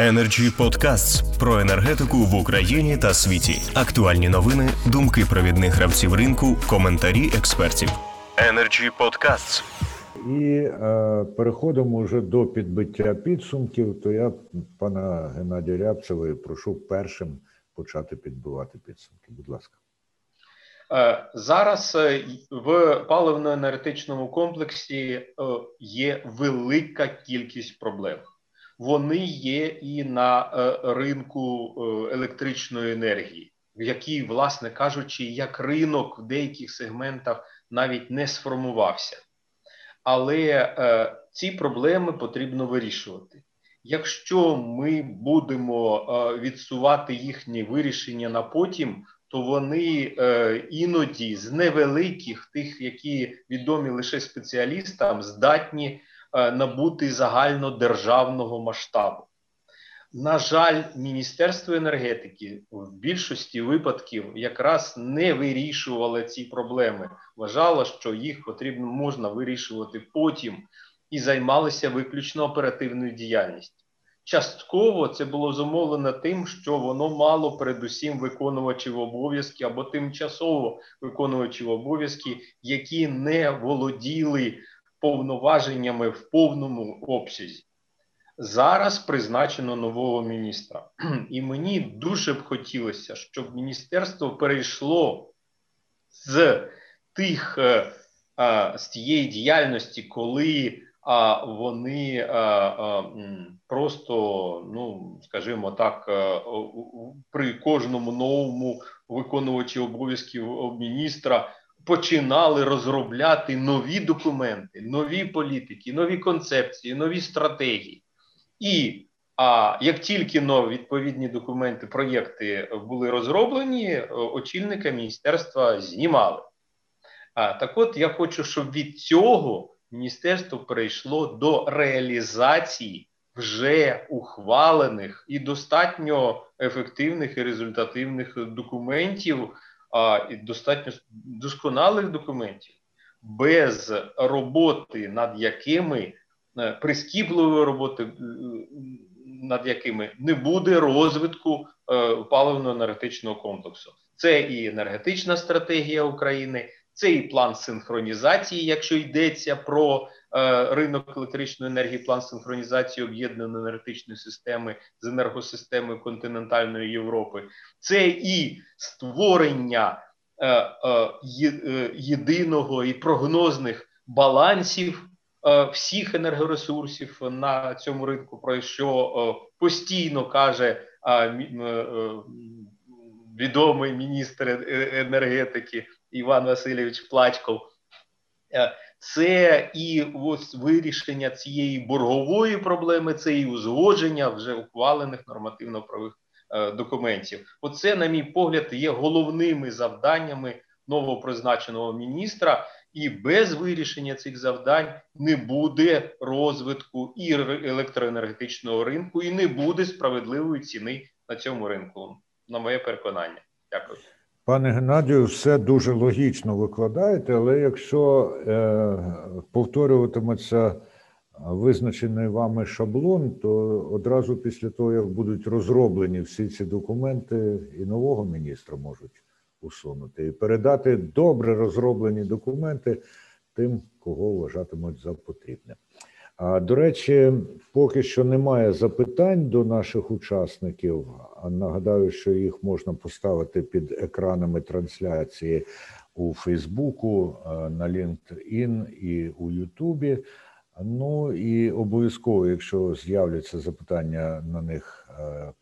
Energy Podcasts про енергетику в Україні та світі. Актуальні новини, думки провідних гравців ринку, коментарі експертів. Energy Podcasts. І е, переходимо вже до підбиття підсумків. То я пана Геннадія Рябцева прошу першим почати підбивати підсумки. Будь ласка. Е, зараз е, в паливно-енергетичному комплексі е, є велика кількість проблем. Вони є і на ринку електричної енергії, в якій, власне кажучи, як ринок в деяких сегментах навіть не сформувався. Але ці проблеми потрібно вирішувати. Якщо ми будемо відсувати їхнє вирішення на потім, то вони е, іноді з невеликих, тих, які відомі лише спеціалістам, здатні е, набути загальнодержавного масштабу. На жаль, Міністерство енергетики в більшості випадків якраз не вирішувало ці проблеми. Вважало, що їх потрібно можна вирішувати потім і займалися виключно оперативною діяльністю. Частково це було зумовлено тим, що воно мало передусім виконувачів обов'язки або тимчасово виконувачів обов'язки, які не володіли повноваженнями в повному обсязі. Зараз призначено нового міністра, і мені дуже б хотілося, щоб міністерство перейшло з тих е, з тієї діяльності, коли вони а, просто, ну скажімо так, е, при кожному новому виконувачі обов'язків міністра починали розробляти нові документи, нові політики, нові концепції, нові стратегії. І а як тільки но відповідні документи, проєкти були розроблені, е, очільника міністерства знімали. А так, от я хочу, щоб від цього міністерство перейшло до реалізації вже ухвалених і достатньо ефективних і результативних документів, а і достатньо досконалих документів, без роботи, над якими е, прискіпливої роботи, е, над якими не буде розвитку е, паливно-енергетичного комплексу. Це і енергетична стратегія України це і план синхронізації, якщо йдеться про е, ринок електричної енергії, план синхронізації об'єднаної енергетичної системи з енергосистемою континентальної Європи, це і створення е, е, е єдиного і прогнозних балансів. Е, всіх енергоресурсів на цьому ринку, про що е, постійно каже відомий міністр енергетики Іван Васильович Плачков. Це і ось вирішення цієї боргової проблеми, це і узгодження вже ухвалених нормативно-правих е, документів. Оце, на мій погляд, є головними завданнями новопризначеного міністра, і без вирішення цих завдань не буде розвитку і електроенергетичного ринку, і не буде справедливої ціни на цьому ринку. На моє переконання. Дякую. Пане Геннадію, все дуже логічно викладаєте, але якщо е, повторюватиметься визначений вами шаблон, то одразу після того, як будуть розроблені всі ці документи, і нового міністра можуть усунути і передати добре розроблені документи тим, кого вважатимуть за потрібне. До речі, поки що немає запитань до наших учасників. Нагадаю, що їх можна поставити під екранами трансляції у Фейсбуку, на LinkedIn і у Ютубі. Ну і обов'язково, якщо з'являться запитання на них,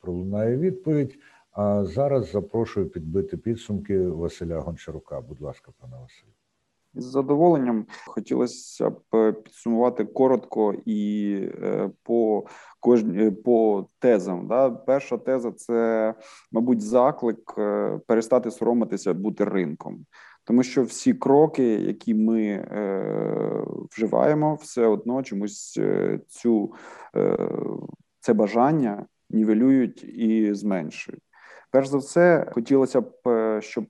пролунає відповідь. А зараз запрошую підбити підсумки Василя Гончарука. Будь ласка, пане Василь. Із задоволенням хотілося б е, підсумувати коротко і е, по кожній е, по тезам. Да? Перша теза це, мабуть, заклик перестати соромитися бути ринком, тому що всі кроки, які ми е, вживаємо, все одно чомусь цю е, це бажання нівелюють і зменшують. Перш за все, хотілося б, щоб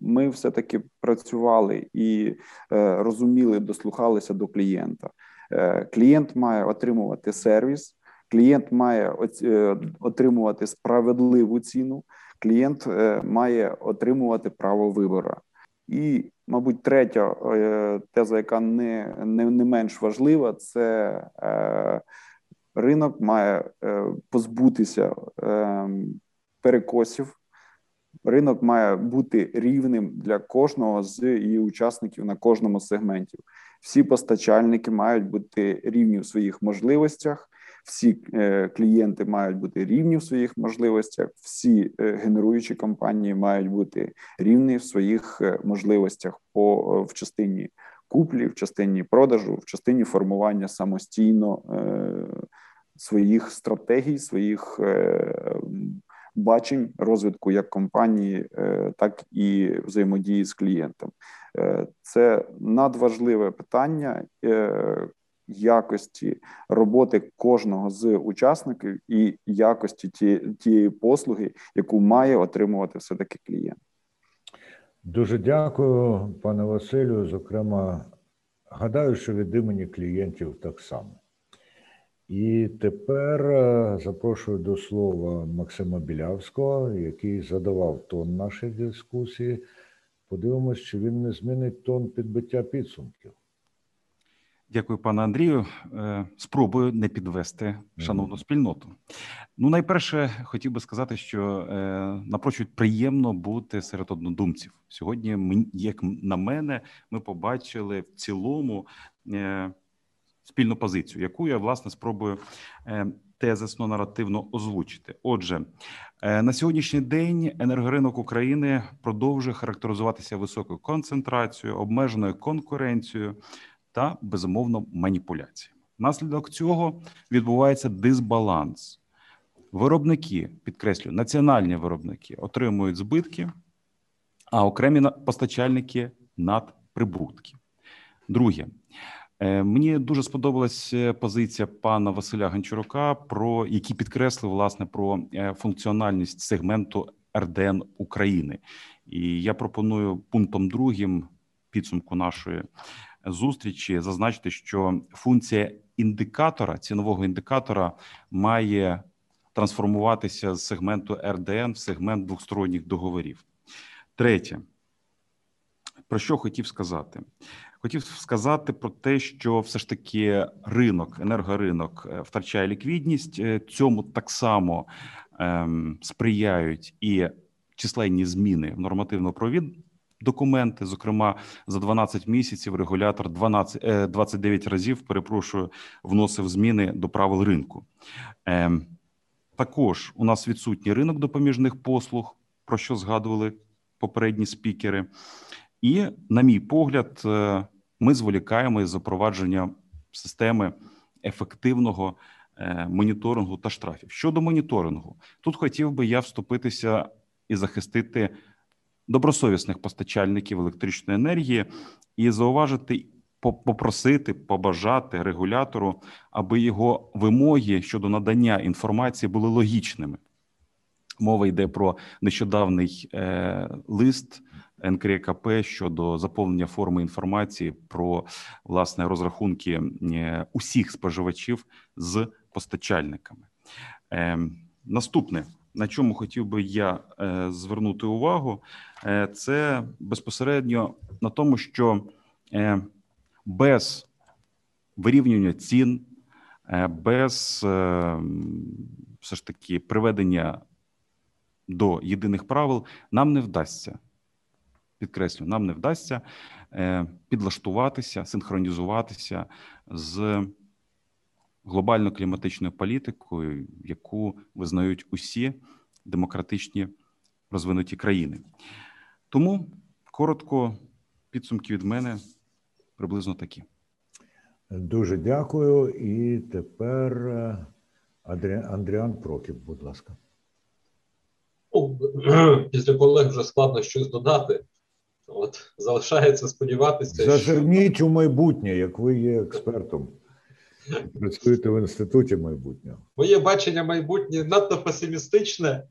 ми все таки працювали і е, розуміли, дослухалися до клієнта. Е, клієнт має отримувати сервіс, Клієнт має отримувати справедливу ціну, клієнт має отримувати право вибору. І, мабуть, третя теза, яка не не, не менш важлива, це ринок має позбутися ем, перекосів. Ринок має бути рівним для кожного з її учасників на кожному сегменті. Всі постачальники мають бути рівні в своїх можливостях, всі е, клієнти мають бути рівні в своїх можливостях, всі е, генеруючі компанії мають бути рівні в своїх е, можливостях по в частині куплі, в частині продажу, в частині формування самостійно своїх стратегій, своїх бачень розвитку як компанії, е, так і взаємодії з клієнтом. Е, це надважливе питання е, якості роботи кожного з учасників і якості тієї послуги, яку має отримувати все таки клієнт. Дуже дякую, пане Василю. Зокрема, гадаю, що від імені клієнтів так само. І тепер е, запрошую до слова Максима Білявського, який задавав тон нашої дискусії. Подивимось, чи він не змінить тон підбиття підсумків. Дякую, пане Андрію. Е, спробую не підвести шановну спільноту. Ну, найперше, хотів би сказати, що е, напрочуд приємно бути серед однодумців. Сьогодні, як на мене, ми побачили в цілому спільну позицію, яку я власне спробую е, тезисно наративно озвучити. Отже, е, на сьогоднішній день енергоринок України продовжує характеризуватися високою концентрацією, обмеженою конкуренцією та безумовно маніпуляціями. Наслідок цього відбувається дисбаланс. Виробники підкреслюю, національні виробники отримують збитки, а окремі постачальники надприбутки. Друге, мені дуже сподобалась е, позиція пана Василя Гончарука, про який підкреслив власне про е, функціональність сегменту РДН України. І я пропоную пунктом другим підсумку нашої зустрічі зазначити, що функція індикатора цінового індикатора має трансформуватися з сегменту РДН в сегмент двосторонніх договорів. Третє, про що хотів сказати? Хотів сказати про те, що все ж таки ринок, енергоринок е, втрачає ліквідність. Е, цьому так само ем, сприяють і численні зміни в нормативно провід документи. Зокрема, за 12 місяців регулятор 12, 29 е, разів перепрошую вносив зміни до правил ринку. Ем, також у нас відсутній ринок допоміжних послуг, про що згадували попередні спікери. І, на мій погляд, ми зволікаємо із запровадження системи ефективного е, моніторингу та штрафів. Щодо моніторингу, тут хотів би я вступитися і захистити добросовісних постачальників електричної енергії і зауважити. Попросити, побажати регулятору, аби його вимоги щодо надання інформації були логічними. Мова йде про нещодавний е, лист НКРКП щодо заповнення форми інформації про власне розрахунки е, усіх споживачів з постачальниками. Е, Наступне, на чому хотів би я е, звернути увагу, це безпосередньо на тому, що без вирівнювання цін, без все ж таки приведення до єдиних правил нам не вдасться підкреслю, нам не вдасться е, підлаштуватися, синхронізуватися з глобально-кліматичною політикою, яку визнають усі демократичні розвинуті країни. Тому коротко підсумки від мене приблизно такі. Дуже дякую. І тепер е, Андріан Прокіп, будь ласка. Після колег вже складно щось додати. От залишається сподіватися. Зазирніть що... у майбутнє, як ви є експертом. Працюєте в інституті майбутнього. Моє бачення майбутнє надто песимістичне,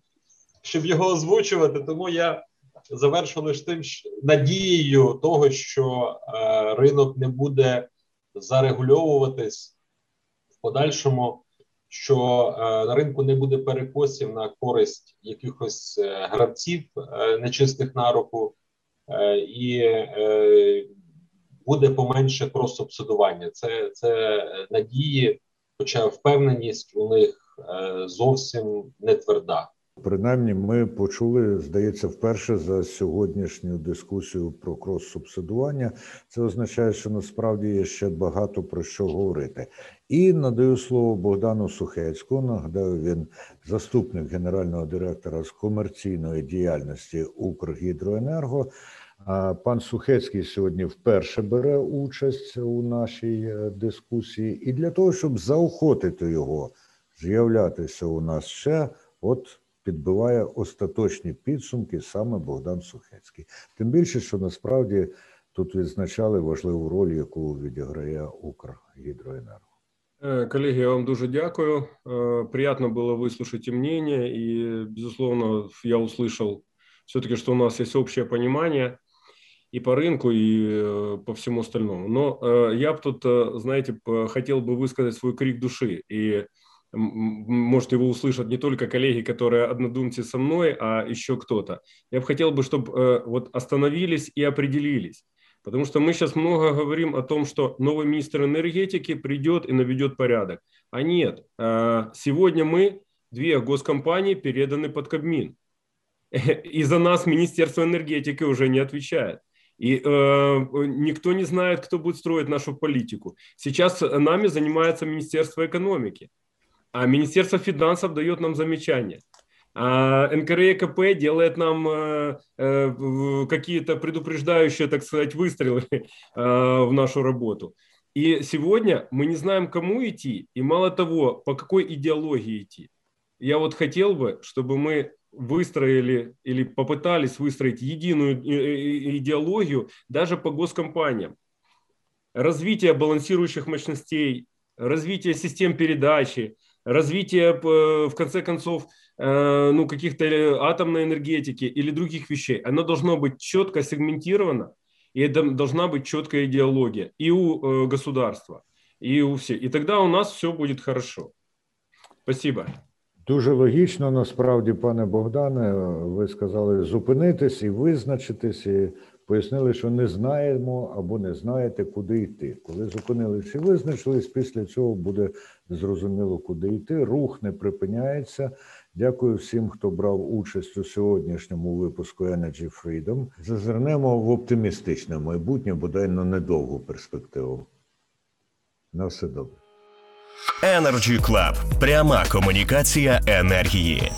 щоб його озвучувати. Тому я завершу лише тим надією того, що е, ринок не буде зарегульовуватись в подальшому що е, на ринку не буде перекосів на користь якихось е, гравців е, нечистих на руку, і е, буде поменше крос-субсидування. Це, це надії, хоча впевненість у них е, зовсім не тверда. Принаймні, ми почули, здається, вперше за сьогоднішню дискусію про крос-субсидування. Це означає, що насправді є ще багато про що говорити. І надаю слово Богдану Сухецьку. Нагадаю, він заступник генерального директора з комерційної діяльності Укргідроенерго. Пан Сухецький сьогодні вперше бере участь у нашій е, дискусії, і для того, щоб заохотити його з'являтися у нас ще, от підбиває остаточні підсумки саме Богдан Сухецький. Тим більше, що насправді тут відзначали важливу роль, яку відіграє Укргідроенерго. Е, Коллеги, я вам дуже дякую. Э, Приятно было выслушать и мнение, и, безусловно, я услышал все-таки, что у нас есть общее понимание и по рынку, и э, по всему остальному. Но э, я бы тут, э, знаете, п- хотел бы высказать свой крик души, и м, м, может его услышат не только коллеги, которые однодумцы со мной, а еще кто-то. Я бы хотел бы, чтобы вот остановились и определились. Потому что мы сейчас много говорим о том, что новый министр энергетики придет и наведет порядок. А нет, э, сегодня мы, две госкомпании, переданы под Кабмин. И за нас Министерство энергетики уже не отвечает. И э, никто не знает, кто будет строить нашу политику. Сейчас нами занимается Министерство экономики, а Министерство финансов дает нам замечания. А НКРЕКП делает нам э, э, какие-то предупреждающие, так сказать, выстрелы э, в нашу работу. И сегодня мы не знаем, кому идти, и мало того, по какой идеологии идти. Я вот хотел бы, чтобы мы выстроили или попытались выстроить единую идеологию даже по госкомпаниям. Развитие балансирующих мощностей, развитие систем передачи, развитие, п- в конце концов, э, ну, каких-то э, атомной энергетики или других вещей. Оно должно быть четко сегментировано, и это должна быть четкая идеология и у э, государства, и у всех. И тогда у нас все будет хорошо. Спасибо. Дуже логічно, насправді, пане Богдане, ви сказали зупинитись і визначитись, і пояснили, що не знаємо або не знаєте, куди йти. Коли зупинились і визначились, після цього буде зрозуміло, куди йти. Рух не припиняється. Дякую всім, хто брав участь у сьогоднішньому випуску Energy Freedom. Зазирнемо в оптимістичне майбутнє, бодай на недовгу перспективу. На все добре. Energy Club. Пряма комунікація енергії.